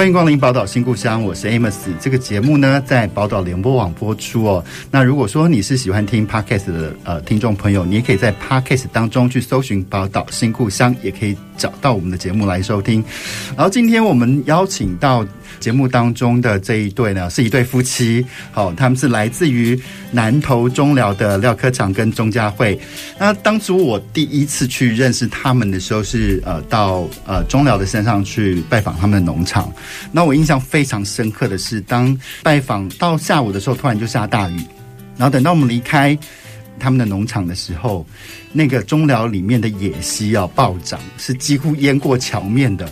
欢迎光临宝岛新故乡，我是 Amos。这个节目呢，在宝岛联播网播出哦。那如果说你是喜欢听 Podcast 的呃听众朋友，你也可以在 Podcast 当中去搜寻宝岛新故乡，也可以找到我们的节目来收听。然后今天我们邀请到节目当中的这一对呢，是一对夫妻。好，他们是来自于南投中寮的廖科长跟钟佳慧。那当初我第一次去认识他们的时候是，是呃到呃中寮的山上去拜访他们的农场。那我印象非常深刻的是，当拜访到下午的时候，突然就下大雨，然后等到我们离开他们的农场的时候，那个中寮里面的野溪啊暴涨，是几乎淹过桥面的。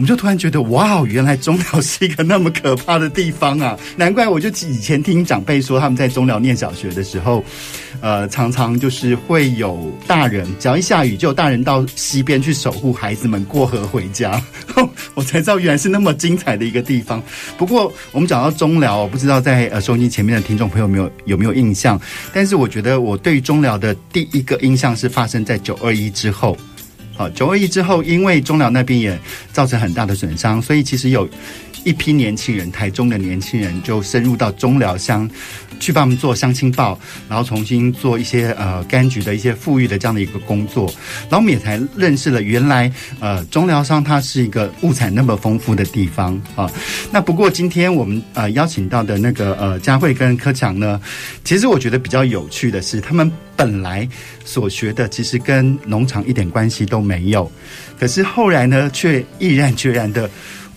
我们就突然觉得，哇，原来中寮是一个那么可怕的地方啊！难怪我就以前听长辈说，他们在中寮念小学的时候，呃，常常就是会有大人，只要一下雨，就有大人到溪边去守护孩子们过河回家。我才知道原来是那么精彩的一个地方。不过我们讲到中寮，我不知道在呃收音机前面的听众朋友有没有有没有印象？但是我觉得我对于中寮的第一个印象是发生在九二一之后。好，九二一之后，因为中寮那边也造成很大的损伤，所以其实有一批年轻人，台中的年轻人就深入到中寮乡。去帮我们做乡亲报，然后重新做一些呃柑橘的一些复育的这样的一个工作，然后我们也才认识了原来呃中寮乡它是一个物产那么丰富的地方啊。那不过今天我们呃邀请到的那个呃佳慧跟科强呢，其实我觉得比较有趣的是，他们本来所学的其实跟农场一点关系都没有，可是后来呢却毅然决然的。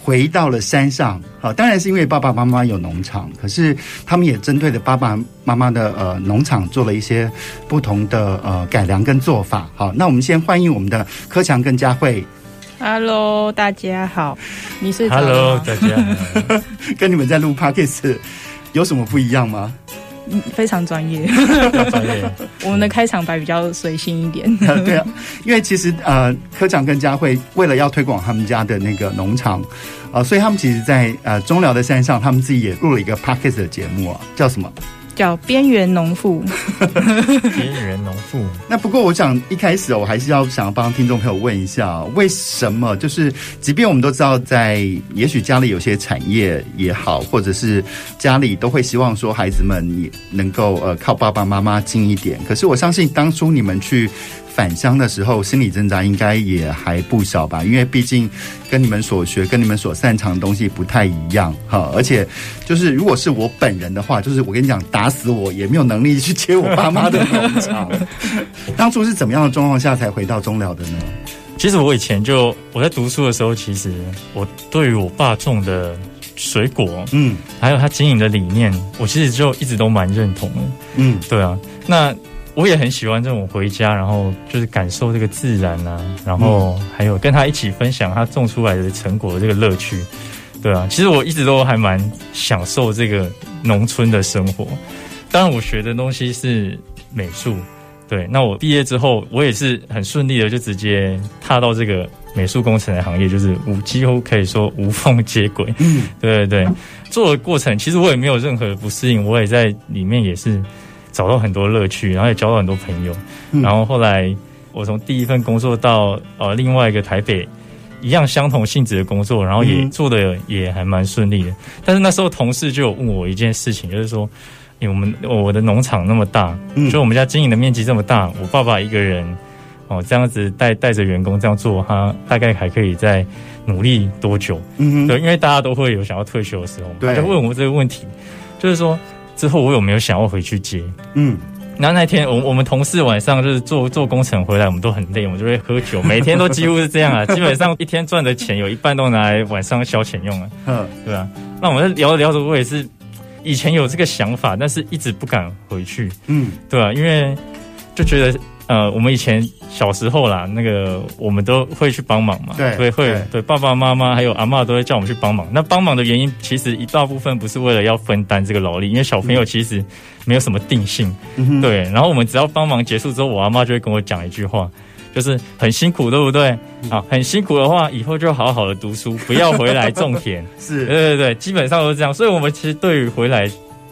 回到了山上，好，当然是因为爸爸妈妈有农场，可是他们也针对着爸爸妈妈的呃农场做了一些不同的呃改良跟做法。好，那我们先欢迎我们的柯强跟佳慧。Hello，大家好，你是 Hello，大家好，跟你们在录 Podcast 有什么不一样吗？非常专业，专业。我们的开场白比较随性一点。对啊，因为其实呃，科长跟佳慧为了要推广他们家的那个农场啊、呃，所以他们其实在呃中寮的山上，他们自己也录了一个 Podcast 的节目啊，叫什么？叫边缘农妇，边缘农妇。那不过，我想一开始我还是要想要帮听众朋友问一下，为什么就是，即便我们都知道，在也许家里有些产业也好，或者是家里都会希望说孩子们也能够呃靠爸爸妈妈近一点。可是我相信当初你们去。返乡的时候，心理挣扎应该也还不小吧？因为毕竟跟你们所学、跟你们所擅长的东西不太一样哈。而且，就是如果是我本人的话，就是我跟你讲，打死我也没有能力去接我爸妈的农场。当初是怎么样的状况下才回到中寮的呢？其实我以前就我在读书的时候，其实我对于我爸种的水果，嗯，还有他经营的理念，我其实就一直都蛮认同的。嗯，对啊，那。我也很喜欢这种回家，然后就是感受这个自然啊，然后还有跟他一起分享他种出来的成果的这个乐趣，对啊，其实我一直都还蛮享受这个农村的生活。当然，我学的东西是美术，对，那我毕业之后，我也是很顺利的就直接踏到这个美术工程的行业，就是无几乎可以说无缝接轨。嗯，对对对，做的过程其实我也没有任何的不适应，我也在里面也是。找到很多乐趣，然后也交到很多朋友。嗯、然后后来我从第一份工作到呃另外一个台北一样相同性质的工作，然后也做的也还蛮顺利的。嗯、但是那时候同事就有问我一件事情，就是说，我们我的农场那么大，嗯、就我们家经营的面积这么大，我爸爸一个人哦这样子带带着员工这样做，他大概还可以再努力多久？嗯哼，对，因为大家都会有想要退休的时候，对他就问我这个问题，就是说。之后我有没有想要回去接？嗯，然后那天我我们同事晚上就是做做工程回来，我们都很累，我们就会喝酒，每天都几乎是这样啊。基本上一天赚的钱有一半都拿来晚上消遣用了。嗯，对啊。那我们在聊着聊着，我也是以前有这个想法，但是一直不敢回去。嗯，对啊，因为就觉得呃，我们以前小时候啦，那个我们都会去帮忙嘛，对，会会对爸爸妈妈还有阿嬷都会叫我们去帮忙。那帮忙的原因，其实一大部分不是为了要分担这个劳力，因为小朋友其实没有什么定性，嗯、对。然后我们只要帮忙结束之后，我阿嬷就会跟我讲一句话，就是很辛苦，对不对？啊，很辛苦的话，以后就好好的读书，不要回来种田。是，对对对，基本上都是这样。所以，我们其实对于回来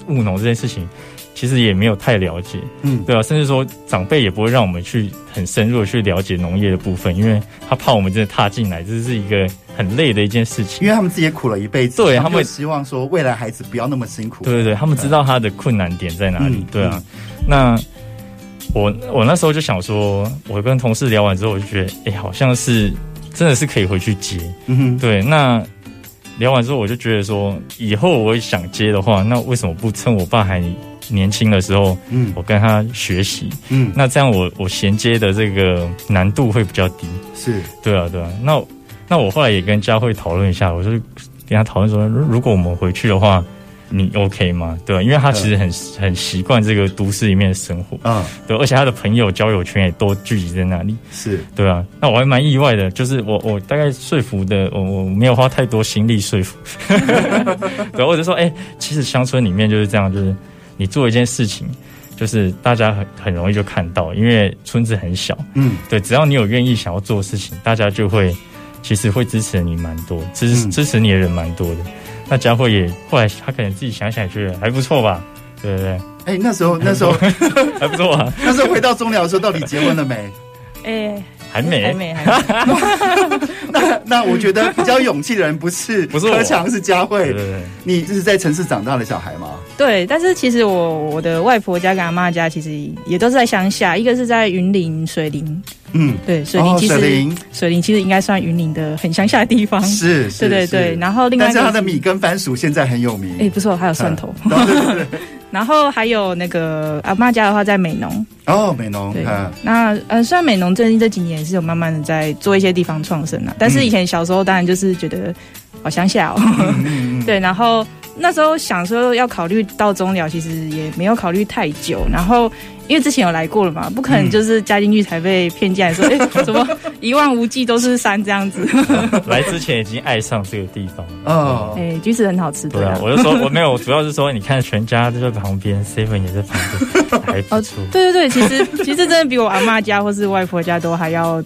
务农这件事情。其实也没有太了解，嗯，对啊，甚至说长辈也不会让我们去很深入的去了解农业的部分，因为他怕我们真的踏进来，这是一个很累的一件事情。因为他们自己也苦了一辈子，对，他们会希望说未来孩子不要那么辛苦。对对对，他们知道他的困难点在哪里，嗯、对啊。嗯、那我我那时候就想说，我跟同事聊完之后，我就觉得，哎，好像是真的是可以回去接，嗯哼，对。那聊完之后，我就觉得说，以后我想接的话，那为什么不趁我爸还年轻的时候，嗯，我跟他学习，嗯，那这样我我衔接的这个难度会比较低，是，对啊，对啊。那那我后来也跟佳慧讨论一下，我就跟他讨论说，如果我们回去的话，你 OK 吗？对吧？因为他其实很很习惯这个都市里面的生活，嗯，对，而且他的朋友交友圈也都聚集在那里，是对啊。那我还蛮意外的，就是我我大概说服的，我我没有花太多心力说服，对，或者说，哎、欸，其实乡村里面就是这样，就是。你做一件事情，就是大家很很容易就看到，因为村子很小，嗯，对，只要你有愿意想要做的事情，大家就会其实会支持你蛮多，支持支持你的人蛮多的。那佳慧也后来他可能自己想想觉得还不错吧，对不对？哎、欸，那时候那时候还不错啊，那时候回到中寮的时候，到底结婚了没？哎、欸。还没，还没，还没。那那我觉得比较勇气的人不是 不是我，柯强，是佳慧。对对对，你这是在城市长大的小孩吗？对，但是其实我我的外婆家跟阿妈家其实也都是在乡下，一个是在云林水林。嗯，对，水林其实、哦、水林，水林其实应该算云林的很乡下的地方。是，是，对对对。然后另外，但是它的米跟番薯现在很有名。哎，不错，还有蒜头。对对对。然后还有那个阿妈家的话，在美浓。哦，美浓。对。那呃，虽然美浓最近这几年也是有慢慢的在做一些地方创生啊，但是以前小时候当然就是觉得好乡下哦。嗯、对，然后那时候想说要考虑到中寮，其实也没有考虑太久，然后。因为之前有来过了嘛，不可能就是加进去才被骗进来说，哎、嗯，什么一望无际都是山这样子。来之前已经爱上这个地方哦，哎，橘子很好吃，对啊。我就说我没有，主要是说你看全家就在旁边，seven 也在旁边，还不错。对对对，其实其实真的比我阿妈家或是外婆家都还要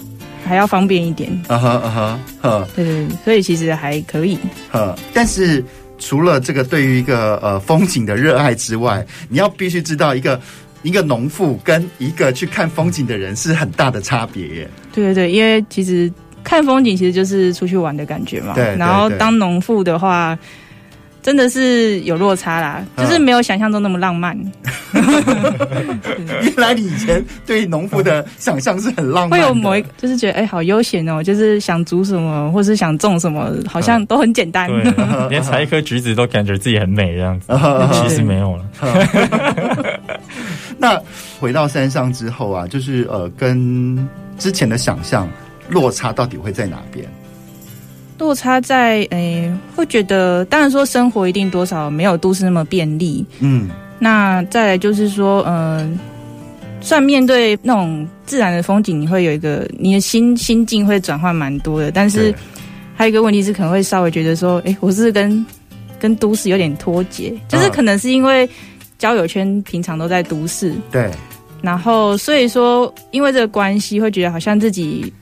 还要方便一点。啊哈啊哈，呵，对对，所以其实还可以。呵，但是除了这个对于一个呃风景的热爱之外，你要必须知道一个。一个农妇跟一个去看风景的人是很大的差别耶。对对对，因为其实看风景其实就是出去玩的感觉嘛。对，对，对。然后当农妇的话，真的是有落差啦，就是没有想象中那么浪漫。原来你以前对农夫的想象是很浪漫，会有某一就是觉得哎，好悠闲哦，就是想煮什么或是想种什么，好像都很简单。对，连采一颗橘子都感觉自己很美这样子，其实没有了。那回到山上之后啊，就是呃，跟之前的想象落差到底会在哪边？落差在诶、欸，会觉得当然说生活一定多少没有都市那么便利，嗯。那再来就是说，嗯、呃，算面对那种自然的风景，你会有一个你的心心境会转换蛮多的。但是还有一个问题是，可能会稍微觉得说，哎、欸，我是跟跟都市有点脱节，就是可能是因为。交友圈平常都在都市，对，然后所以说，因为这个关系，会觉得好像自己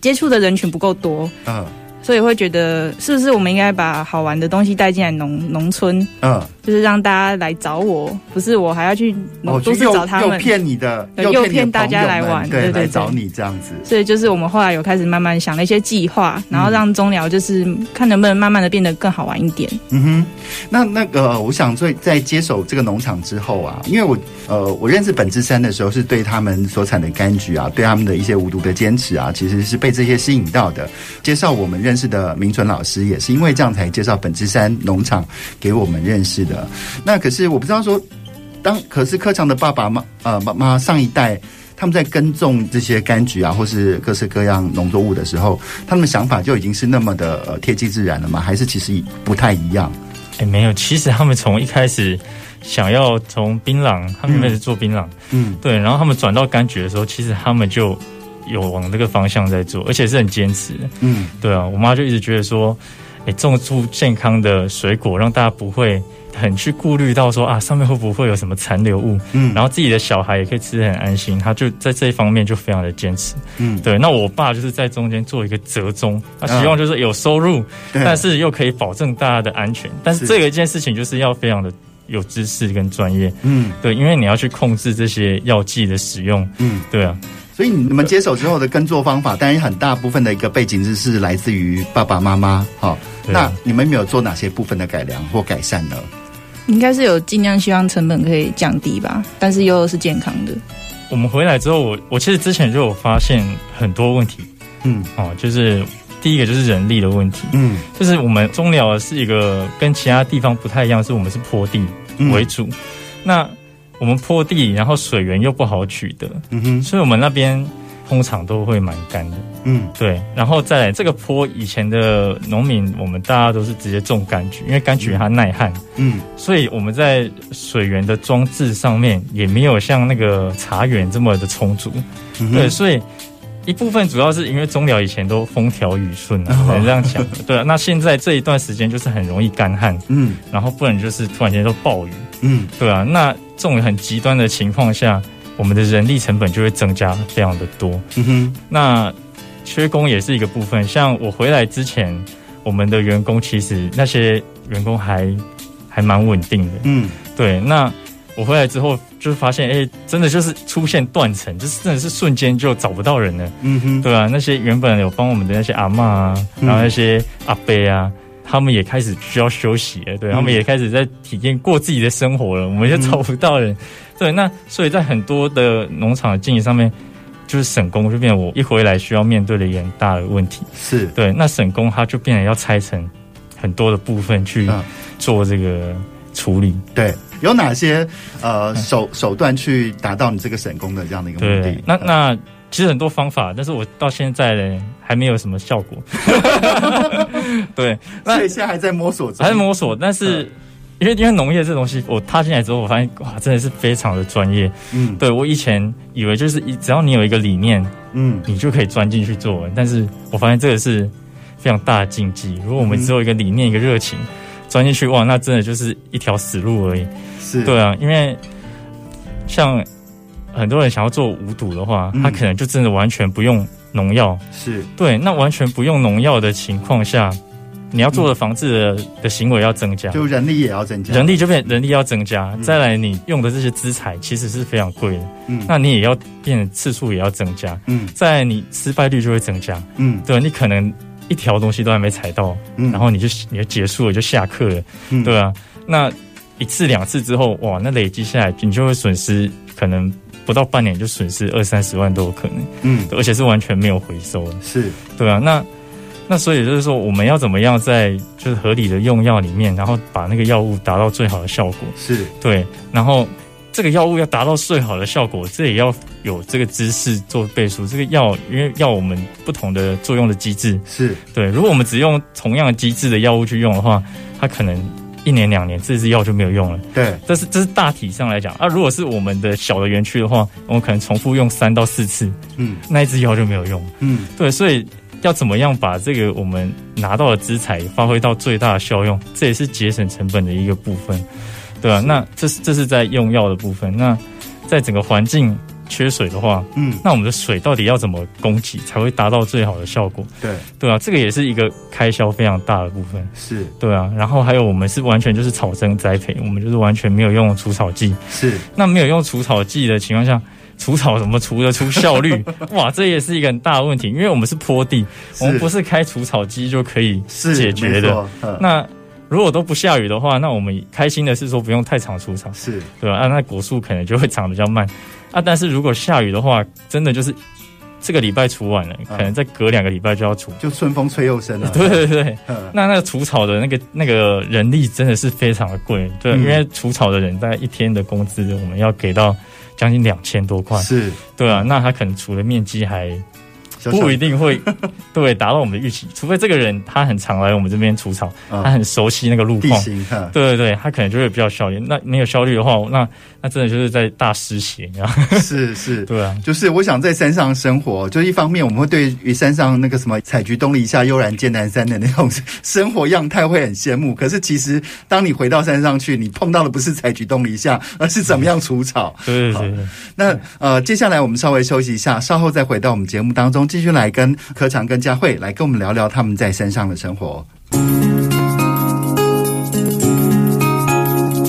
接触的人群不够多，嗯。所以会觉得是不是我们应该把好玩的东西带进来农农村？嗯，就是让大家来找我，不是我还要去都是找他们，骗你的，诱骗大家来玩，对，对对，找你这样子。所以就是我们后来有开始慢慢想了一些计划，然后让中疗就是看能不能慢慢的变得更好玩一点。嗯哼，那那个我想在在接手这个农场之后啊，因为我呃我认识本之山的时候，是对他们所产的柑橘啊，对他们的一些无毒的坚持啊，其实是被这些吸引到的。介绍我们认识的明纯老师也是因为这样才介绍本之山农场给我们认识的。那可是我不知道说，当可是柯强的爸爸妈呃妈妈上一代他们在耕种这些柑橘啊，或是各式各样农作物的时候，他们的想法就已经是那么的呃贴近自然了吗？还是其实不太一样？哎，没有，其实他们从一开始想要从槟榔，他们开始做槟榔，嗯，对，然后他们转到柑橘的时候，其实他们就有往这个方向在做，而且是很坚持的，嗯，对啊，我妈就一直觉得说，哎，种出健康的水果，让大家不会。很去顾虑到说啊，上面会不会有什么残留物？嗯，然后自己的小孩也可以吃得很安心，他就在这一方面就非常的坚持。嗯，对。那我爸就是在中间做一个折中，他希望就是有收入，嗯、但是又可以保证大家的安全。但是这个一件事情就是要非常的有知识跟专业。嗯，对，因为你要去控制这些药剂的使用。嗯，对啊。所以你们接手之后的耕作方法，当然很大部分的一个背景知识来自于爸爸妈妈。好，那你们没有做哪些部分的改良或改善呢？应该是有尽量希望成本可以降低吧，但是又是健康的。我们回来之后，我我其实之前就有发现很多问题，嗯，哦，就是第一个就是人力的问题，嗯，就是我们中寮是一个跟其他地方不太一样，是我们是坡地为主，嗯、那我们坡地，然后水源又不好取得，嗯哼，所以我们那边。通常都会蛮干的，嗯，对，然后再来这个坡，以前的农民，我们大家都是直接种柑橘，因为柑橘它耐旱，嗯，所以我们在水源的装置上面也没有像那个茶园这么的充足，嗯、对，所以一部分主要是因为中寮以前都风调雨顺啊，能这样讲，对啊，那现在这一段时间就是很容易干旱，嗯，然后不然就是突然间都暴雨，嗯，对啊，那这种很极端的情况下。我们的人力成本就会增加非常的多，嗯哼，那缺工也是一个部分。像我回来之前，我们的员工其实那些员工还还蛮稳定的，嗯，对。那我回来之后就是发现，哎，真的就是出现断层，就是真的是瞬间就找不到人了，嗯哼，对啊，那些原本有帮我们的那些阿嬷啊，然后那些阿伯啊，他们也开始需要休息了，对，他们也开始在体验过自己的生活了，我们就找不到人。对，那所以在很多的农场的经营上面，就是省工就变成我一回来需要面对的一很大的问题。是。对，那省工它就变得要拆成很多的部分去做这个处理。嗯、对，有哪些呃手手段去达到你这个省工的这样的一个目的？那那其实很多方法，但是我到现在呢还没有什么效果。对，那所以现在还在摸索中，还在摸索，但是。嗯因为因为农业这东西，我踏进来之后，我发现哇，真的是非常的专业。嗯，对，我以前以为就是一只要你有一个理念，嗯，你就可以钻进去做。但是我发现这个是非常大的禁忌。如果我们只有一个理念、一个热情，钻进去哇，那真的就是一条死路而已。是，对啊，因为像很多人想要做无毒的话，他可能就真的完全不用农药。是。对，那完全不用农药的情况下。你要做的防治的的行为要增加，就人力也要增加，人力就变人力要增加。再来，你用的这些资材其实是非常贵的，嗯，那你也要变次数也要增加，嗯，再来你失败率就会增加，嗯，对，你可能一条东西都还没踩到，嗯，然后你就你就结束了，就下课了，嗯，对啊，那一次两次之后，哇，那累积下来，你就会损失，可能不到半年就损失二三十万都有可能，嗯，而且是完全没有回收的，是对啊，那。那所以就是说，我们要怎么样在就是合理的用药里面，然后把那个药物达到最好的效果？是对，然后这个药物要达到最好的效果，这也要有这个知识做背书。这个药因为药我们不同的作用的机制是对，如果我们只用同样的机制的药物去用的话，它可能一年两年这支药就没有用了。对，这是这是大体上来讲啊。如果是我们的小的园区的话，我们可能重复用三到四次，嗯，那一支药就没有用。嗯，对，所以。要怎么样把这个我们拿到的资材发挥到最大的效用？这也是节省成本的一个部分，对吧、啊？那这是这是在用药的部分。那在整个环境缺水的话，嗯，那我们的水到底要怎么供给才会达到最好的效果？对对啊，这个也是一个开销非常大的部分。是对啊，然后还有我们是完全就是草生栽培，我们就是完全没有用除草剂。是那没有用除草剂的情况下。除草怎么除得出效率？哇，这也是一个很大的问题，因为我们是坡地，我们不是开除草机就可以解决的。那如果都不下雨的话，那我们开心的是说不用太长除草，是对吧？啊，那果树可能就会长得比较慢啊。但是如果下雨的话，真的就是这个礼拜除完了，可能再隔两个礼拜就要除，就春风吹又生了。对对对，那那个除草的那个那个人力真的是非常的贵，对，因为除草的人大概一天的工资我们要给到。将近两千多块，是对啊，那他可能除的面积还不一定会 对达到我们的预期，除非这个人他很常来我们这边除草，他很熟悉那个路况，对对对，他可能就会比较效率。那没有效率的话，那那真的就是在大失血，你知道吗？是是，对啊，就是我想在山上生活，就一方面我们会对于山上那个什么采菊东篱下，悠然见南山的那种生活样态会很羡慕。可是其实当你回到山上去，你碰到的不是采菊东篱下，而是怎么样除草。对对对，那呃，接下来我们稍微休息一下，稍后再回到我们节目当中，继续来跟科长跟佳慧来跟我们聊聊他们在山上的生活。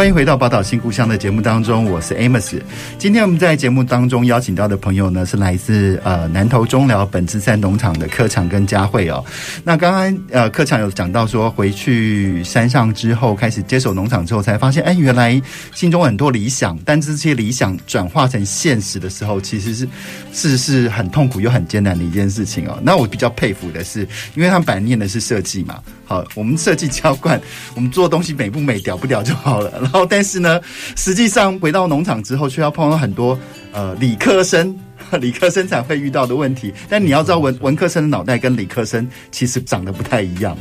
欢迎回到《宝岛新故乡》的节目当中，我是 Amos。今天我们在节目当中邀请到的朋友呢，是来自呃南投中寮本之山农场的科长跟佳慧哦。那刚刚呃科长有讲到说，回去山上之后，开始接手农场之后，才发现，哎，原来心中很多理想，但这些理想转化成现实的时候，其实是是是很痛苦又很艰难的一件事情哦。那我比较佩服的是，因为他们本来念的是设计嘛。好，我们设计浇灌，我们做东西美不美、屌不屌就好了。然后，但是呢，实际上回到农场之后，却要碰到很多呃理科生、理科生才会遇到的问题。但你要知道文，文科生的脑袋跟理科生其实长得不太一样。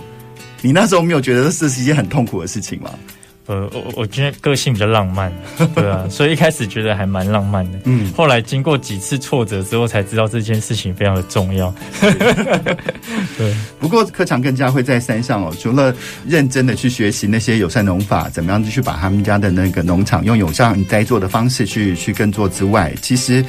你那时候没有觉得这是一件很痛苦的事情吗？呃，我我觉得个性比较浪漫，对啊，所以一开始觉得还蛮浪漫的。嗯，后来经过几次挫折之后，才知道这件事情非常的重要。对，不过科长跟佳慧在山上哦，除了认真的去学习那些友善农法，怎么样去把他们家的那个农场用友善栽作的方式去去耕作之外，其实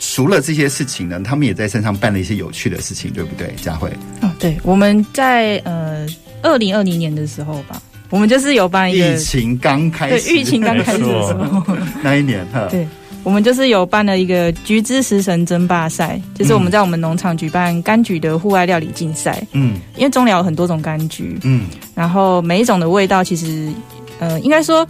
除了这些事情呢，他们也在山上办了一些有趣的事情，对不对？佳慧，哦，对，我们在呃二零二零年的时候吧。我们就是有办一个疫情刚开始，对，疫情刚开始的时候，那一年哈，对，我们就是有办了一个橘之食神争霸赛，就是我们在我们农场举办柑橘的户外料理竞赛，嗯，因为中寮有很多种柑橘，嗯，然后每一种的味道其实，呃，应该说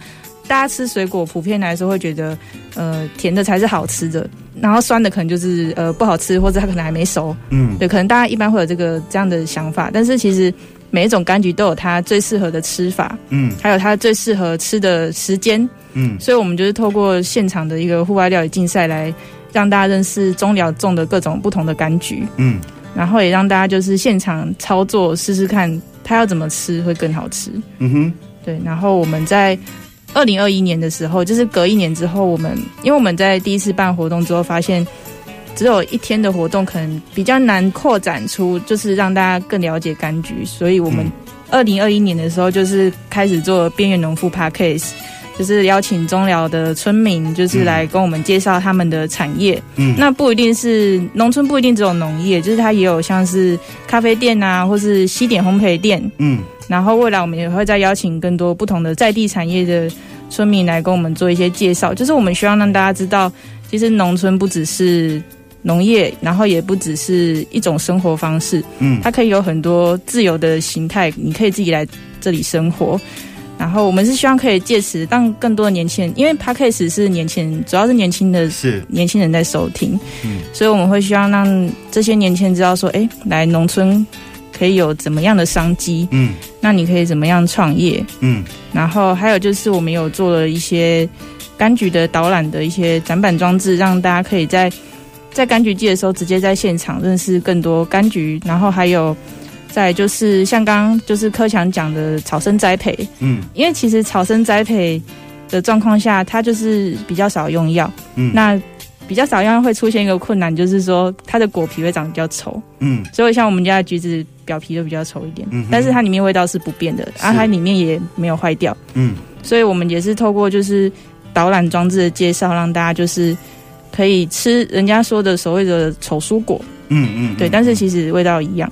大家吃水果普遍来说会觉得，呃，甜的才是好吃的，然后酸的可能就是呃不好吃，或者它可能还没熟，嗯，对，可能大家一般会有这个这样的想法，但是其实。每一种柑橘都有它最适合的吃法，嗯，还有它最适合吃的时间，嗯，所以我们就是透过现场的一个户外料理竞赛来让大家认识中寮种的各种不同的柑橘，嗯，然后也让大家就是现场操作试试看它要怎么吃会更好吃，嗯哼，对。然后我们在二零二一年的时候，就是隔一年之后，我们因为我们在第一次办活动之后发现。只有一天的活动，可能比较难扩展出，就是让大家更了解柑橘。所以，我们二零二一年的时候，就是开始做边缘农夫 Podcast，就是邀请中寮的村民，就是来跟我们介绍他们的产业。嗯，那不一定是农村，不一定只有农业，就是它也有像是咖啡店啊，或是西点烘焙店。嗯，然后未来我们也会再邀请更多不同的在地产业的村民来跟我们做一些介绍。就是我们希望让大家知道，其实农村不只是。农业，然后也不只是一种生活方式，嗯，它可以有很多自由的形态，你可以自己来这里生活。然后我们是希望可以借此让更多的年轻人，因为 Podcast 是年轻人，主要是年轻的，是年轻人在收听，嗯，所以我们会希望让这些年轻人知道说，哎，来农村可以有怎么样的商机，嗯，那你可以怎么样创业，嗯，然后还有就是我们有做了一些柑橘的导览的一些展板装置，让大家可以在。在柑橘季的时候，直接在现场认识更多柑橘，然后还有再就是像刚刚就是柯强讲的草生栽培，嗯，因为其实草生栽培的状况下，它就是比较少用药，嗯，那比较少用药会出现一个困难，就是说它的果皮会长得比较丑，嗯，所以像我们家的橘子表皮都比较丑一点，嗯，但是它里面味道是不变的，然后它里面也没有坏掉，嗯，所以我们也是透过就是导览装置的介绍，让大家就是。可以吃人家说的所谓的丑蔬果，嗯嗯，对，但是其实味道一样。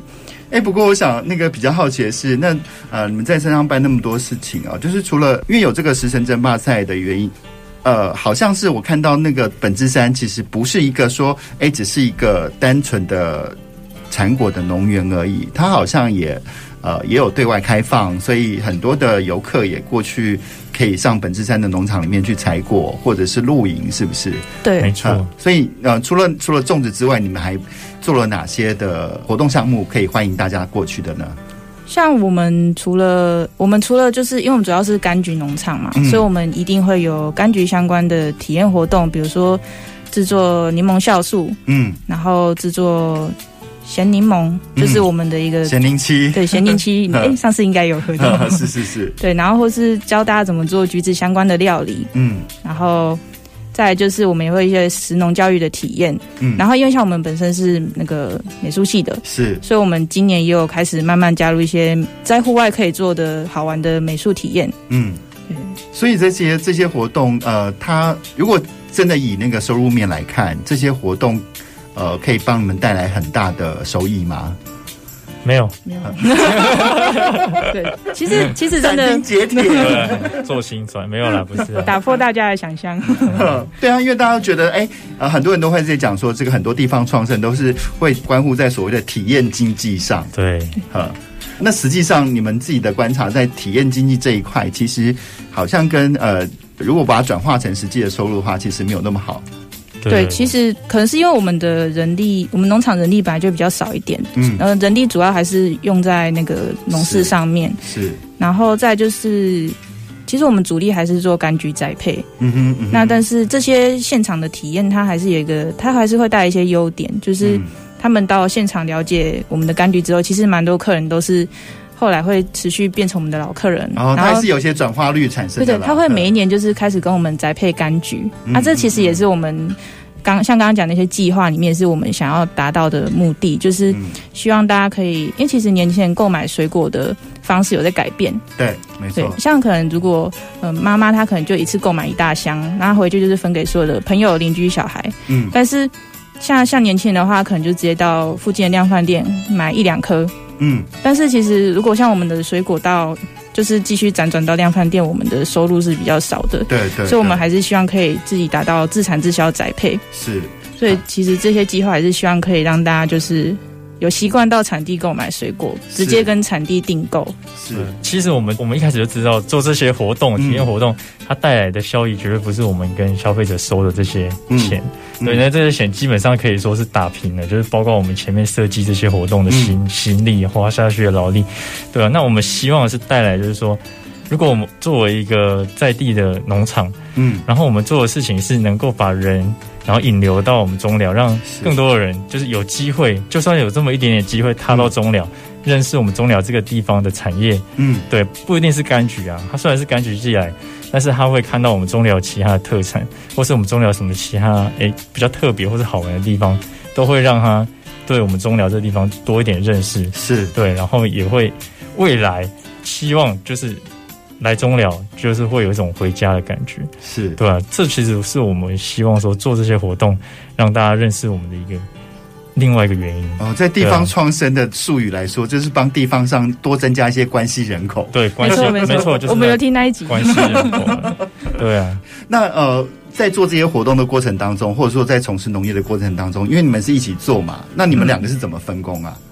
哎、欸，不过我想那个比较好奇的是，那呃，你们在山上办那么多事情啊，就是除了因为有这个食神争霸赛的原因，呃，好像是我看到那个本之山其实不是一个说，哎、欸，只是一个单纯的产果的农园而已，它好像也呃也有对外开放，所以很多的游客也过去可以上本质山的农场里面去采果，或者是露营，是不是？对，没错。呃，所以呃，除了除了粽子之外，你们还做了哪些的活动项目可以欢迎大家过去的呢？像我们除了我们除了就是因为我们主要是柑橘农场嘛，嗯，所以我们一定会有柑橘相关的体验活动，比如说制作柠檬酵素，嗯，然后制作咸柠檬，就是我们的一个咸柠七，对，咸柠七，哎，上次应该有喝到，是是是，对，然后或是教大家怎么做橘子相关的料理，嗯，然后。再来就是我们也会一些食农教育的体验，嗯，然后因为像我们本身是那个美术系的，是，所以我们今年也有开始慢慢加入一些在户外可以做的好玩的美术体验，嗯，对，所以这些这些活动，呃，它如果真的以那个收入面来看，这些活动，呃，可以帮你们带来很大的收益吗？没有，没有。对，其实其实真的解铁做心酸没有啦，不是打破大家的想象。对啊，因为大家都觉得，哎，呃，很多人都会在讲说，这个很多地方创生都是会关乎在所谓的体验经济上。对，哈，那实际上你们自己的观察，在体验经济这一块，其实好像跟呃，如果把它转化成实际的收入的话，其实没有那么好。对，其实可能是因为我们的人力，我们农场人力本来就比较少一点，嗯，呃，人力主要还是用在那个农事上面，是，是，然后再就是，其实我们主力还是做柑橘栽培，嗯哼，嗯哼，那但是这些现场的体验，它还是有一个，它还是会带来一些优点，就是他们到现场了解我们的柑橘之后，其实蛮多客人都是。后来会持续变成我们的老客人，哦、然后还是有些转化率产生的。对对，他会每一年就是开始跟我们栽配柑橘，嗯、啊，这其实也是我们刚像刚刚讲那些计划里面，是我们想要达到的目的，就是希望大家可以，因为其实年轻人购买水果的方式有在改变。对，没错。像可能如果呃妈妈她可能就一次购买一大箱，然后回去就是分给所有的朋友、邻居、小孩。嗯。但是像像年轻人的话，可能就直接到附近的量贩店买一两颗。嗯，但是其实如果像我们的水果到就是继续辗转到量贩店，我们的收入是比较少的。对，对对，所以我们还是希望可以自己达到自产自销宅配。是，所以其实这些计划还是希望可以让大家就是。有习惯到产地购买水果，直接跟产地订购。是，其实我们我们一开始就知道做这些活动、体验活动，它带来的效益绝对不是我们跟消费者收的这些钱。对，那这些钱基本上可以说是打平了，就是包括我们前面设计这些活动的心心力、花下去的劳力，对吧？那我们希望是带来，就是说，如果我们作为一个在地的农场，嗯，然后我们做的事情是能够把人。然后引流到我们中寮，让更多的人就是有机会，就算有这么一点点机会踏到中寮，嗯、认识我们中寮这个地方的产业。嗯，对，不一定是柑橘啊，它虽然是柑橘寄来，但是他会看到我们中寮其他的特产，或是我们中寮什么其他诶比较特别或是好玩的地方，都会让他对我们中寮这个地方多一点认识。是对，然后也会未来希望就是。来中了就是会有一种回家的感觉，是对吧？这其实是我们希望说做这些活动，让大家认识我们的一个另外一个原因。哦，在地方创生的术语来说，就是帮地方上多增加一些关系人口。对，关系没错，没错，就是我们有听那一集关系人口。对啊，那呃，在做这些活动的过程当中，或者说在从事农业的过程当中，因为你们是一起做嘛，那你们两个是怎么分工啊？嗯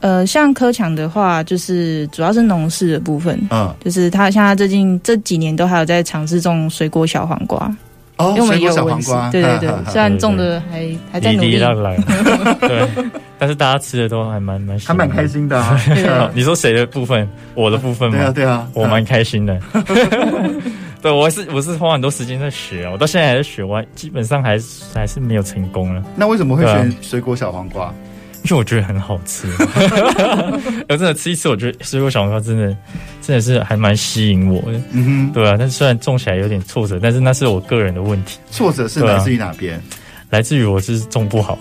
呃，像柯强的话，就是主要是农事的部分，嗯，就是他像他最近这几年都还有在尝试种水果小黄瓜，哦，因为我们也有小黄瓜，对对对，虽然种的还还在努力，对，但是大家吃的都还蛮蛮，还蛮开心的，啊。你说谁的部分？我的部分吗？对啊，对啊，我蛮开心的。对，我是我是花很多时间在学，我到现在还在学，我基本上还是还是没有成功了。那为什么会选水果小黄瓜？因为我觉得很好吃，我真的吃一次，我觉得水果小黄瓜真的真的是还蛮吸引我的，嗯哼，对啊。但是虽然种起来有点挫折，但是那是我个人的问题。挫折是来自于哪边？啊？来自于我是种不好，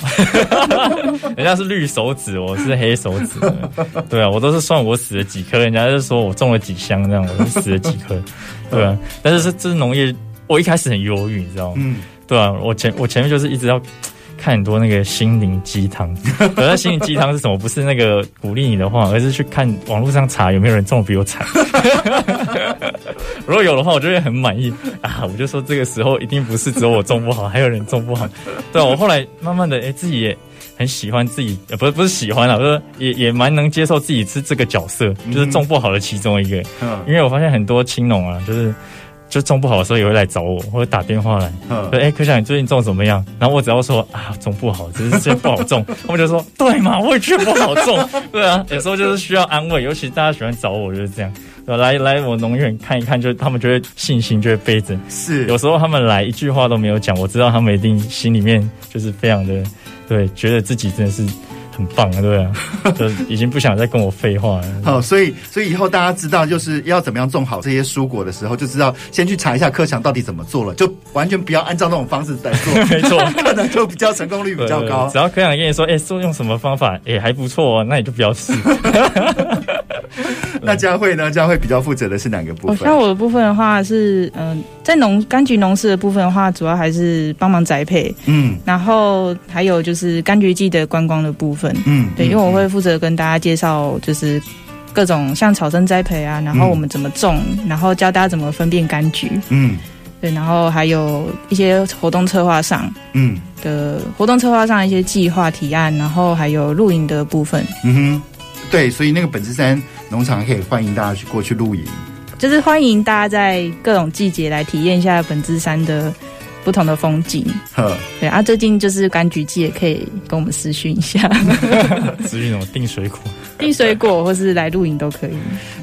人家是绿手指，我是黑手指。对啊，我都是算我死了几颗，人家就说我种了几箱这样，我就死了几颗。对啊，但是是这是农业，我一开始很忧郁，你知道吗？嗯，对啊，我前我前面就是一直要。看很多那个心灵鸡汤，可是心灵鸡汤是什么？不是那个鼓励你的话，而是去看网络上查有没有人种比我惨。如果有的话，我就会很满意啊！我就说这个时候一定不是只有我种不好，还有人种不好。对，我后来慢慢的，哎、欸，自己也很喜欢自己，呃，不是不是喜欢啦，就是也也蛮能接受自己是这个角色，就是种不好的其中一个。嗯，因为我发现很多青农啊，就是。就种不好的时候也会来找我，或者打电话来，说：“哎、欸，柯小，你最近种怎么样？”然后我只要说：“啊，种不好，只是这不好种。”他们就说：“对嘛，我也觉得不好种。”对啊，有时候就是需要安慰，尤其大家喜欢找我，就是这样。来来，我农园看一看，就他们就会信心就会倍增。是，有时候他们来一句话都没有讲，我知道他们一定心里面就是非常的对，觉得自己真的是。很棒啊，对啊，就已经不想再跟我废话了。好，所以所以以后大家知道就是要怎么样种好这些蔬果的时候，就知道先去查一下柯强到底怎么做了，就完全不要按照那种方式来做，没错，可能就比较成功率比较高。对对对，只要柯强跟你说，哎、欸，说用什么方法，哎、欸，还不错哦，那你就不要试。那佳慧呢？佳慧比较负责的是哪个部分？像我的部分的话是，嗯、呃，在农柑橘农事的部分的话，主要还是帮忙栽培，嗯，然后还有就是柑橘季的观光的部分，嗯，对，因为我会负责跟大家介绍，就是各种像草生栽培啊，然后我们怎么种，嗯、然后教大家怎么分辨柑橘，嗯，对，然后还有一些活动策划上，嗯，的活动策划上一些计划提案，然后还有露营的部分，嗯哼，对，所以那个本子山。农场可以欢迎大家去过去露营，就是欢迎大家在各种季节来体验一下本子山的不同的风景。呵，对啊，最近就是柑橘季，也可以跟我们私讯一下，私讯什么？订水果、订水果，或是来露营都可以。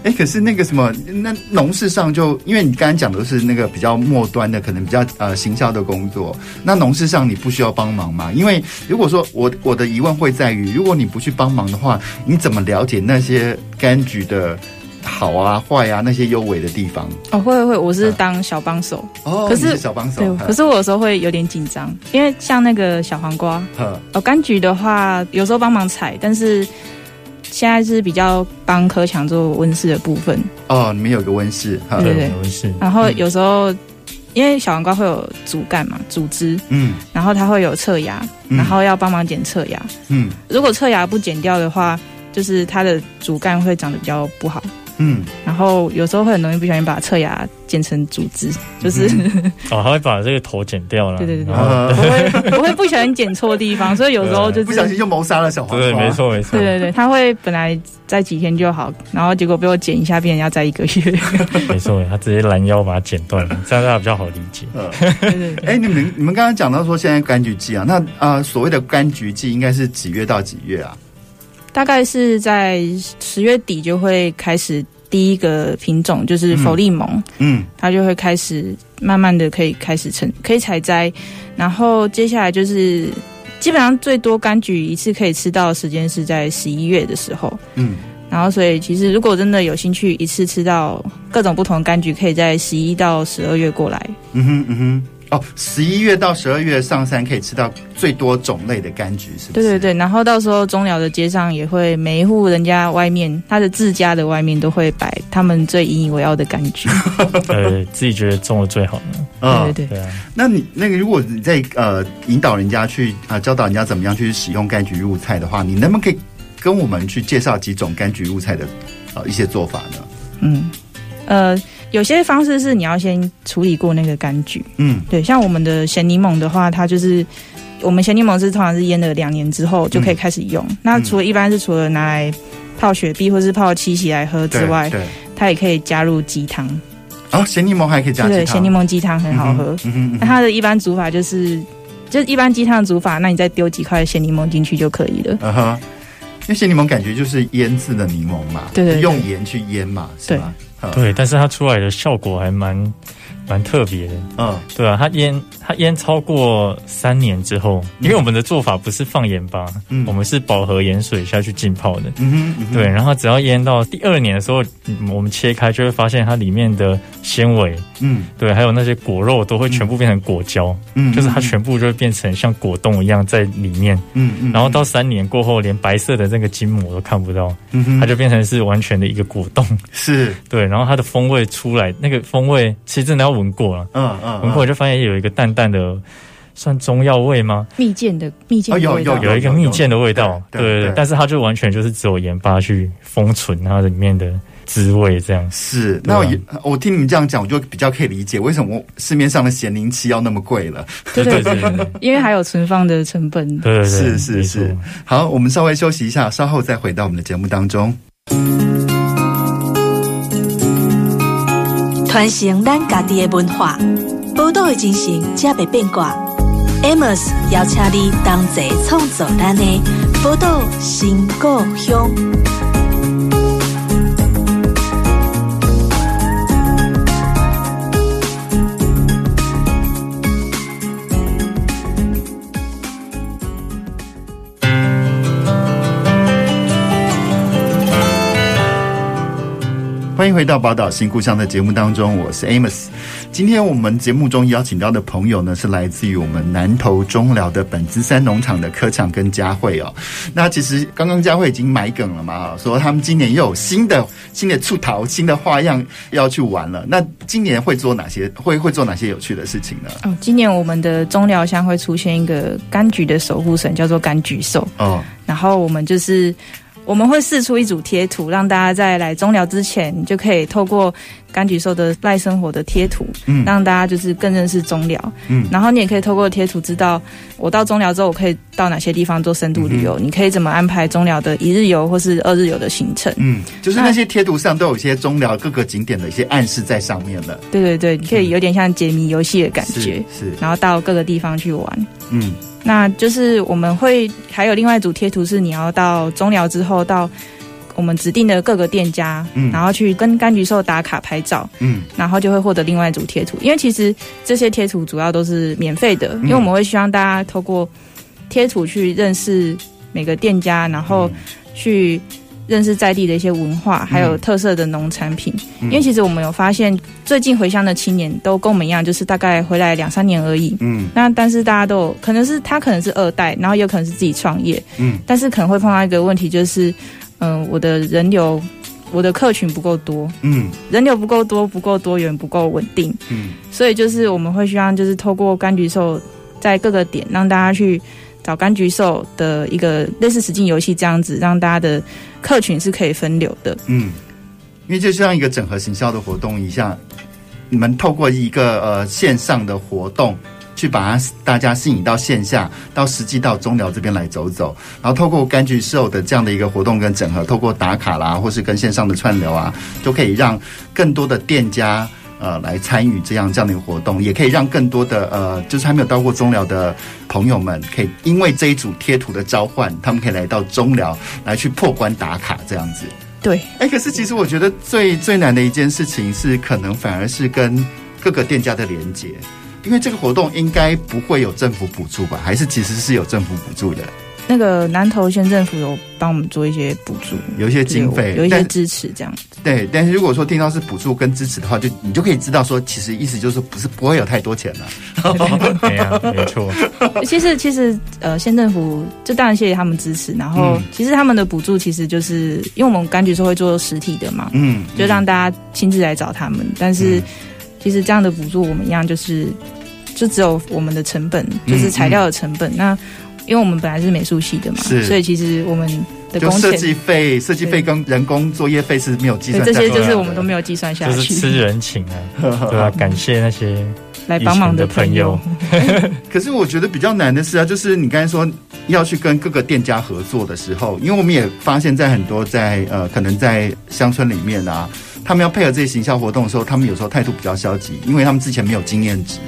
哎、欸，可是那个什么，那农事上就因为你刚才讲的都是那个比较末端的，可能比较呃行销的工作。那农事上你不需要帮忙吗？因为如果说我我的疑问会在于，如果你不去帮忙的话，你怎么了解那些柑橘的好啊、坏啊那些优美的地方？哦，会会会，我是当小帮手。哦，可是，是小帮手。对，可是我有时候会有点紧张，因为像那个小黄瓜，哦，柑橘的话，有时候帮忙采，但是。现在是比较帮柯强做温室的部分。哦，你们有个温室，对对。对，温室。然后有时候、嗯、因为小黄瓜会有主干嘛，组织，嗯，然后它会有侧芽，然后要帮忙剪侧芽，嗯，如果侧芽不剪掉的话，就是它的主干会长得比较不好。嗯，然后有时候会很容易不小心把侧牙剪成主枝，就是、嗯、哦，他会把这个头剪掉了。对对对对，我会 我会不小心剪错地方，所以有时候就是不小心就谋杀了小黄瓜。对，没错没错。对对对，他会本来在几天就好，然后结果被我剪一下，变成要在一个月。没错，他直接拦腰把它剪断了，这样大家比较好理解。对对对。哎，你们你们刚刚讲到说现在柑橘季啊，那啊、呃、所谓的柑橘季应该是几月到几月啊？大概是在十月底就会开始第一个品种，就是佛利蒙，嗯，嗯，它就会开始慢慢的可以开始成可以采摘，然后接下来就是基本上最多柑橘一次可以吃到的时间是在十一月的时候，嗯，然后所以其实如果真的有兴趣一次吃到各种不同的柑橘，可以在十一到十二月过来，嗯哼嗯哼。哦，十一月到十二月上山可以吃到最多种类的柑橘，是不是？对对对，然后到时候中寮的街上也会每一户人家外面，他的自家的外面都会摆他们最引以为傲的柑橘，对，自己觉得种的最好的。嗯，对对对。对啊，那你那个如果你在呃引导人家去啊、呃、教导人家怎么样去使用柑橘入菜的话，你能不能可以跟我们去介绍几种柑橘入菜的呃一些做法呢？嗯，呃。有些方式是你要先处理过那个柑橘，嗯，对，像我们的咸柠檬的话，它就是我们咸柠檬是通常是腌了两年之后就可以开始用。嗯、那除了一般是除了拿来泡雪碧或是泡七喜来喝之外，对，它也可以加入鸡汤。哦，咸柠檬还可以加？对，咸柠檬鸡汤很好喝。嗯哼，嗯，那它的一般煮法就是，就是一般鸡汤的煮法，那你再丢几块咸柠檬进去就可以了。嗯哼，因为咸柠檬感觉就是腌制的柠檬嘛，对，对，对，用盐去腌嘛，是吧？对，但是它出来的效果还蛮蛮特别的。嗯，对啊，它腌它腌超过三年之后，因为我们的做法不是放盐巴，嗯，我们是饱和盐水下去浸泡的。嗯哼，嗯哼，对，然后只要腌到第二年的时候，我们切开就会发现它里面的纤维，嗯，对，还有那些果肉都会全部变成果胶，嗯，就是它全部就会变成像果冻一样在里面，嗯嗯，然后到三年过后，连白色的那个筋膜都看不到，嗯哼，它就变成是完全的一个果冻，是。对。然后它的风味出来，那个风味其实真的要闻过了，嗯嗯，闻过就发现有一个淡淡的，算中药味吗？蜜饯的蜜饯，有有有一个蜜饯的味道，对对对。但是它就完全就是只有盐巴去封存它的里面的滋味这样。是，那我我听你们这样讲，我就比较可以理解为什么市面上的咸柠七要那么贵了。对对对，因为还有存放的成本。对对对，是是是。好，我们稍微休息一下，稍后再回到我们的节目当中。传承咱家己的文化，宝岛的精神，才袂变卦。Amos 邀请你同齐创造咱的宝岛新故乡。欢迎回到《宝岛新故乡》的节目当中，我是 Amos。今天我们节目中邀请到的朋友呢，是来自于我们南投中寮的本资三农场的科长跟佳慧哦。那其实刚刚佳慧已经埋梗了嘛，说他们今年又有新的新的出逃、新的花样要去玩了。那今年会做哪些？会会做哪些有趣的事情呢？哦，今年我们的中寮乡会出现一个柑橘的守护神，叫做柑橘兽哦。然后我们就是。我们会试出一组贴图，让大家在来中寮之前，就可以透过柑橘兽的赖生活的贴图，嗯，让大家就是更认识中寮，嗯，然后你也可以透过贴图知道，我到中寮之后，我可以到哪些地方做深度旅游，嗯，你可以怎么安排中寮的一日游或是二日游的行程，嗯，就是那些贴图上都有一些中寮各个景点的一些暗示在上面了，对对对，你可以有点像解谜游戏的感觉，是，是，然后到各个地方去玩，嗯。那就是我们会还有另外一组贴图，是你要到中寮之后，到我们指定的各个店家，嗯，然后去跟柑橘兽打卡拍照，嗯，然后就会获得另外一组贴图。因为其实这些贴图主要都是免费的，因为我们会希望大家透过贴图去认识每个店家，然后去。认识在地的一些文化，还有特色的农产品。嗯。因为其实我们有发现，最近回乡的青年都跟我们一样，就是大概回来两三年而已。嗯。那但是大家都有可能是他可能是二代，然后也有可能是自己创业。嗯。但是可能会碰到一个问题，就是嗯、呃，我的人流，我的客群不够多。嗯。人流不够多，不够多元，不够稳定。嗯。所以就是我们会希望，就是透过柑橘兽在各个点让大家去。找柑橘兽的一个类似实境游戏这样子，让大家的客群是可以分流的。嗯，因为就像一个整合行销的活动一样，你们透过一个呃线上的活动，去把它大家吸引到线下，到实际到中寮这边来走走，然后透过柑橘兽的这样的一个活动跟整合，透过打卡啦，或是跟线上的串流啊，都可以让更多的店家。呃，来参与这样这样的一个活动，也可以让更多的呃，就是还没有到过中疗的朋友们，可以因为这一组贴图的召唤，他们可以来到中疗来去破关打卡这样子。对，哎，可是其实我觉得最最难的一件事情是，可能反而是跟各个店家的连接，因为这个活动应该不会有政府补助吧？还是其实是有政府补助的？那个南投县政府有帮我们做一些补助，有一些经费，有一些支持这样子。对，但是如果说听到是补助跟支持的话，就你就可以知道说，其实意思就是不是不会有太多钱了。对啊，没错。其实其实呃，县政府就当然谢谢他们支持，然后、嗯、其实他们的补助其实就是因为我们柑橘是会做实体的嘛，嗯，就让大家亲自来找他们。但是其实这样的补助我们一样就是就只有我们的成本，就是材料的成本、嗯嗯、那。因为我们本来是美术系的嘛，所以其实我们的工设计费、设计费跟人工作业费是没有计算，这些就是我们都没有计算下去，就是吃人情啊，对啊，感谢那些来帮忙的朋友。可是我觉得比较难的是啊，就是你刚才说要去跟各个店家合作的时候，因为我们也发现，在很多在呃，可能在乡村里面啊，他们要配合这些行销活动的时候，他们有时候态度比较消极，因为他们之前没有经验值。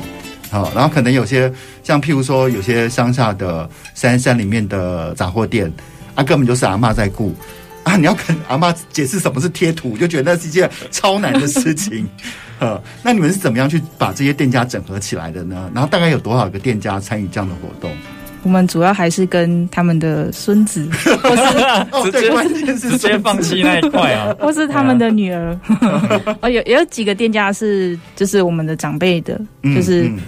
好，然后可能有些像譬如说，有些乡下的山山里面的杂货店，啊，根本就是阿妈在顾 啊，你要跟阿妈解释什么是贴图，就觉得那是一件超难的事情。呃，那你们是怎么样去把这些店家整合起来的呢？然后大概有多少个店家参与这样的活动？我们主要还是跟他们的孙子，或 是哦，对，关键是直接放弃那一块啊，或是他们的女儿。哦，有也有几个店家是就是我们的长辈的，就是。嗯嗯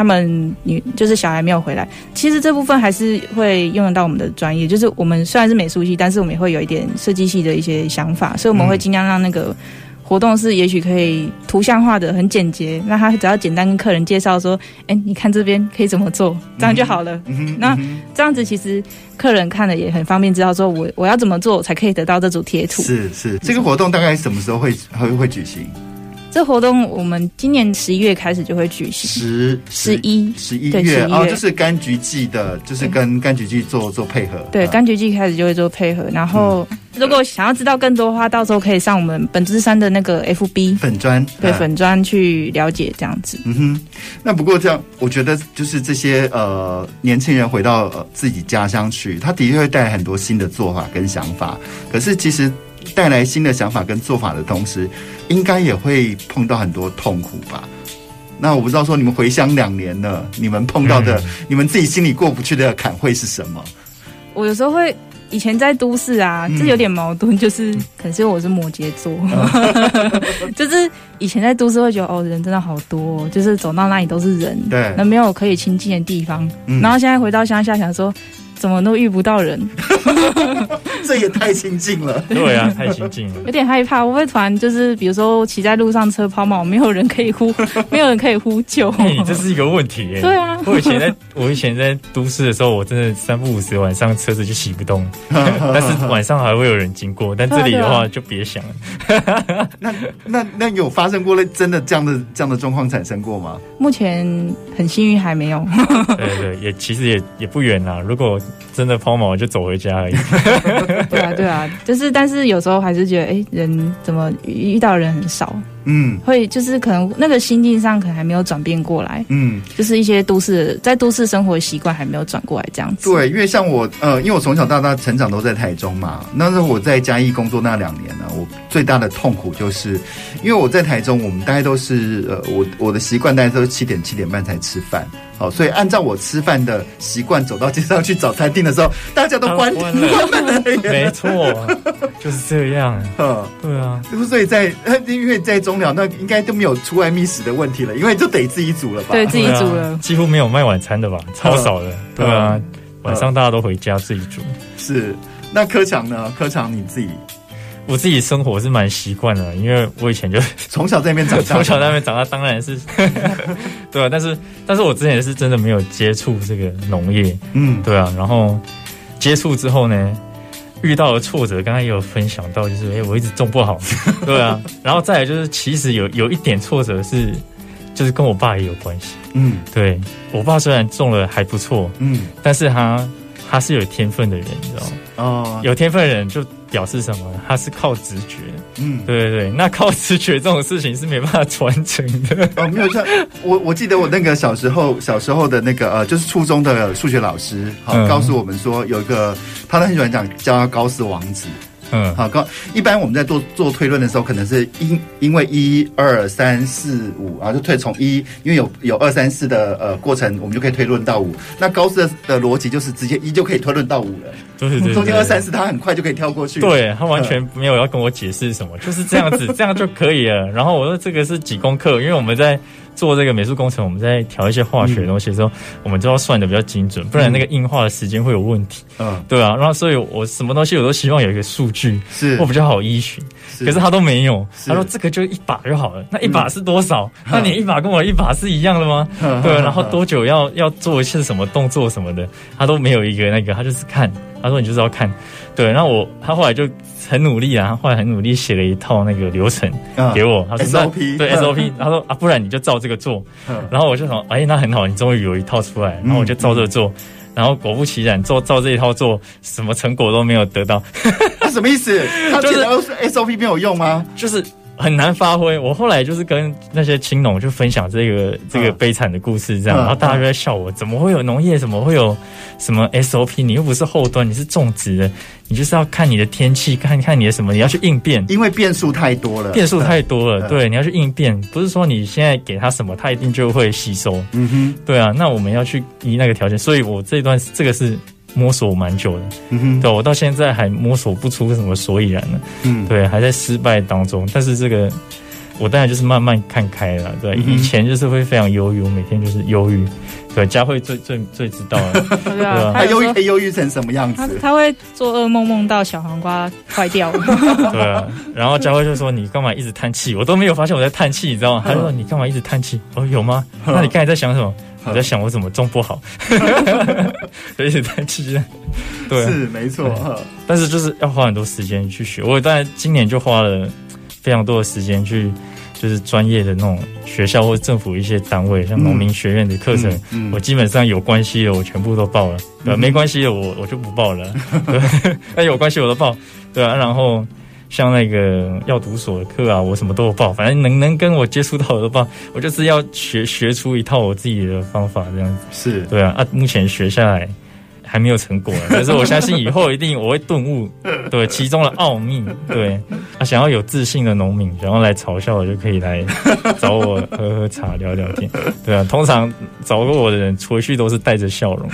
他们女就是小孩没有回来，其实这部分还是会用得到我们的专业。就是我们虽然是美术系，但是我们也会有一点设计系的一些想法，所以我们会尽量让那个活动是也许可以图像化的很简洁，那他只要简单跟客人介绍说，哎、欸，你看这边可以怎么做，这样就好了。嗯嗯、那这样子其实客人看了也很方便，知道说我我要怎么做才可以得到这组贴图。是是，这个活动大概什么时候会会会举行？这活动我们今年十一月开始就会举行，十十一十一月哦，就是柑橘季的，就是跟柑橘季做做配合。对，柑橘季开始就会做配合。然后，如果想要知道更多的话，到时候可以上我们本之山的那个 FB 粉砖，对粉砖去了解这样子。嗯哼，那不过这样，我觉得就是这些呃年轻人回到呃自己家乡去，他的确会带来很多新的做法跟想法。可是其实。带来新的想法跟做法的同时，应该也会碰到很多痛苦吧？那我不知道说你们回乡两年了，你们碰到的、嗯、你们自己心里过不去的坎会是什么？我有时候会以前在都市啊，这有点矛盾，就是、嗯、可能是因为我是摩羯座，嗯、就是以前在都市会觉得哦，人真的好多，就是走到哪里都是人，对，那没有可以亲近的地方。嗯、然后现在回到乡下，想说。怎么都遇不到人，这也太亲近了。对啊，太亲近了，有点害怕。我会突然就是，比如说骑在路上车抛锚，没有人可以呼，没有人可以呼救。欸、这是一个问题、欸。对啊，我以前在，我以前在都市的时候，我真的三不五时晚上车子就骑不动，但是晚上还会有人经过。但这里的话就别想了。那那那有发生过了真的这样的这样的状况产生过吗？目前很幸运还没有。对，对对，也其实也也不远啦。如果真的抛锚就走回家而已。对啊，对啊，就是，但是有时候还是觉得，哎、欸，人怎么遇到人很少？嗯，会就是可能那个心境上可能还没有转变过来。嗯，就是一些都市在都市生活的习惯还没有转过来这样子。对，因为像我，呃，因为我从小到大成长都在台中嘛，那时候我在嘉义工作那两年呢，我最大的痛苦就是，因为我在台中，我们大概都是，呃，我我的习惯大概都是七点七点半才吃饭。哦，所以按照我吃饭的习惯，走到街上去找餐厅的时候，大家都关关了。没错，就是这样。嗯，对啊。所以在因为在中寮，那应该都没有出外觅食的问题了，因为就得自己煮了吧？对，自己煮了，几乎没有卖晚餐的吧？超少的。对啊，晚上大家都回家自己煮。是。那柯强呢？柯强你自己？我自己生活是蛮习惯的，因为我以前就 从小在那边长大，从小在那边长大，当然是 对啊。但是，但是我之前是真的没有接触这个农业，嗯，对啊。然后接触之后呢，遇到了挫折，刚刚也有分享到，就是哎、欸，我一直种不好，对啊。然后再来就是，其实有有一点挫折是，就是跟我爸也有关系，嗯，对我爸虽然种了还不错，嗯，但是他他是有天分的人，你知道吗？哦，有天分的人就。表示什么？他是靠直觉。嗯，对对对，那靠直觉这种事情是没办法传承的。哦，没有像我，我记得我那个小时候，小时候的那个呃，就是初中的数学老师，好、嗯、告诉我们说，有一个他都很喜欢讲叫他高斯王子。嗯，好，高一般我们在做做推论的时候，可能是因因为一二三四五啊，就推从一，因为有有二三四的呃过程，我们就可以推论到五。那高斯的的逻辑就是直接一就可以推论到五了，对对对，中间二三四他很快就可以跳过去，对，他完全没有要跟我解释什么，就是这样子，这样就可以了。然后我说这个是几公克，因为我们在。做这个美术工程，我们在调一些化学的东西的时候，嗯、我们就要算的比较精准，不然那个硬化的时间会有问题。嗯，对啊。然后，所以我什么东西我都希望有一个数据，是我比较好依循。是，可是他都没有。他说这个就一把就好了。那一把是多少？嗯、那你一把跟我一把是一样的吗？嗯、对。然后多久要要做一些什么动作什么的，他都没有一个那个，他就是看。他说你就是要看。对。然后我他后来就。很努力啊，他后来很努力写了一套那个流程给我。他说 SOP 对 SOP，他说啊，不然你就照这个做。然后我就说，哎，那很好，你终于有一套出来。然后我就照这个做，然后果不其然，做照这一套做，什么成果都没有得到。他 什么意思？他觉得 SOP 没有用吗？就是。很难发挥。我后来就是跟那些青农就分享这个这个悲惨的故事，这样，然后大家就在笑我，怎么会有农业？怎么会有什么 SOP？你又不是后端，你是种植的，你就是要看你的天气，看看你的什么，你要去应变，因为变数太多了，变数太多了。对，你要去应变，不是说你现在给他什么，他一定就会吸收。嗯哼，对啊，那我们要去依那个条件，所以我这段这个是。摸索蛮久的，嗯哼，对，我到现在还摸索不出什么所以然呢，嗯，对，还在失败当中。但是这个我当然就是慢慢看开了，对，以前就是会非常忧郁，我每天就是忧郁。对，佳慧最最最知道了，对啊，他忧郁，忧郁成什么样子？他他会做噩梦，梦到小黄瓜坏掉了。对啊，然后佳慧就说：“你干嘛一直叹气？”我都没有发现我在叹气，你知道吗？他说：“你干嘛一直叹气？”哦，有吗？那你刚才在想什么？我在想我怎么种不好，所以一直叹气。对，是没错。但是就是要花很多时间去学。我当然今年就花了非常多的时间去。就是专业的那种学校或政府一些单位，像农民学院的课程，嗯嗯、我基本上有关系的我全部都报了，对吧？没关系的我我就不报了。那 有关系我都报，对啊。然后像那个药毒所的课啊，我什么都有报，反正能能跟我接触到我都报。我就是要学学出一套我自己的方法，这样子是对啊。啊，目前学下来。还没有成果，可是我相信以后一定我会顿悟，对其中的奥秘。对，啊，想要有自信的农民，想要来嘲笑我，就可以来找我喝喝茶、聊聊天。对啊，通常找过我的人回去都是带着笑容。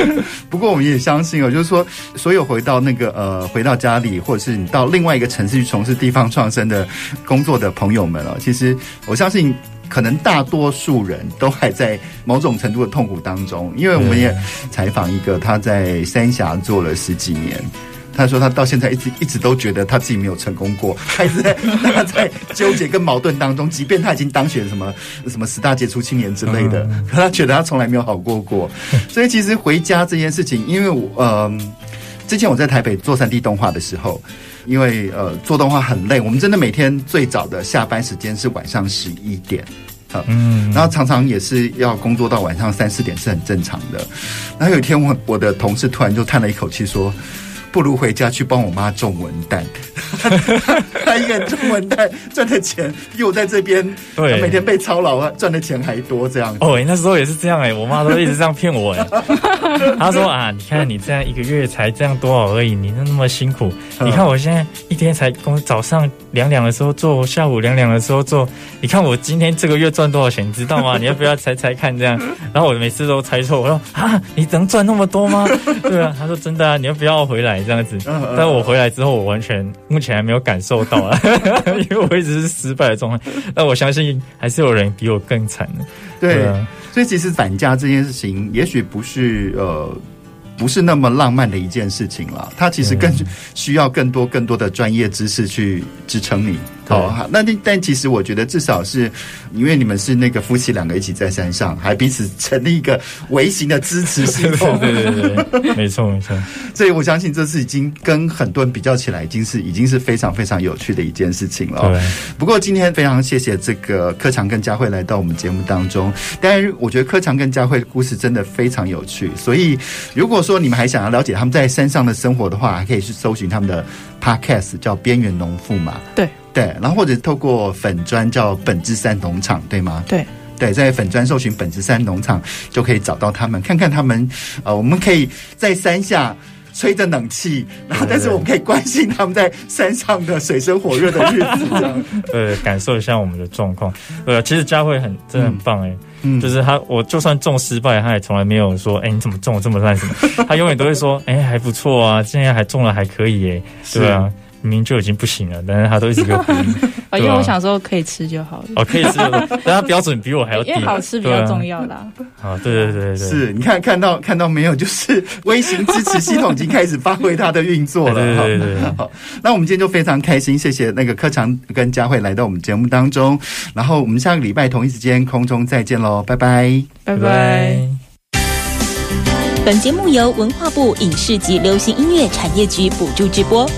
不过我们也相信哦，就是说，所有回到那个呃，回到家里，或者是你到另外一个城市去从事地方创生的工作的朋友们哦，其实我相信。可能大多数人都还在某种程度的痛苦当中，因为我们也采访一个他在三峡做了十几年，他说他到现在一直一直都觉得他自己没有成功过，还是在他在纠结跟矛盾当中，即便他已经当选什么什么十大杰出青年之类的，可他觉得他从来没有好过过。所以其实回家这件事情，因为我嗯、呃，之前我在台北做三 D 动画的时候。因为呃做动画很累，我们真的每天最早的下班时间是晚上十一点，嗯，然后常常也是要工作到晚上三四点是很正常的。然后有一天我我的同事突然就叹了一口气说。不如回家去帮我妈种文旦，他一个人种文旦赚的钱比我在这边对每天被操劳啊赚的钱还多，这样哦，那时候也是这样哎，我妈都一直这样骗我哎，她说啊，你看你这样一个月才这样多少而已，你那那么辛苦，你看我现在一天才工早上两两的时候做，下午两两的时候做，你看我今天这个月赚多少钱，你知道吗？你要不要猜猜看这样？然后我每次都猜错，我说啊，你能赚那么多吗？对啊，她说真的啊，你要不要回来？这样子，但我回来之后，我完全目前还没有感受到啊，因为我一直是失败的状态。但我相信还是有人比我更惨的。对，所以其实反价这件事情，也许不是呃。不是那么浪漫的一件事情了，它其实更需要更多更多的专业知识去支撑你。好，好，那但其实我觉得至少是，因为你们是那个夫妻两个一起在山上，还彼此成立一个微型的支持系 统。对对对对，没错没错。所以我相信这是已经跟很多人比较起来，已经是已经是非常非常有趣的一件事情了。对。不过今天非常谢谢这个柯强跟佳慧来到我们节目当中。当然，我觉得柯强跟佳慧的故事真的非常有趣。所以如果说你们还想要了解他们在山上的生活的话，还可以去搜寻他们的 podcast，叫《边缘农妇》嘛。对。对，然后或者透过粉砖叫本之山农场，对吗？对对，在粉砖搜寻本之山农场就可以找到他们，看看他们。呃，我们可以在山下吹着冷气，然后但是我们可以关心他们在山上的水深火热的日子，这样。对，感受一下我们的状况。对，其实佳慧很真的很棒哎，嗯，就是他，我就算种失败，他也从来没有说，哎，你怎么种这么烂什么？他永远都会说，哎，还不错啊，现在还种了还可以哎，对啊。明明就已经不行了，但是他都一直给我鼓励。啊，因为我想说可以吃就好了。哦，可以吃，但他标准比我还要低。因为好吃比较重要啦。啊，对对对对，是，你看看到看到没有？就是微型支持系统已经开始发挥它的运作了。对对对对。好，那我们今天就非常开心，谢谢那个柯强跟佳慧来到我们节目当中，然后我们下个礼拜同一时间空中再见喽，拜拜，拜拜。本节目由文化部影视及流行音乐产业局补助直播。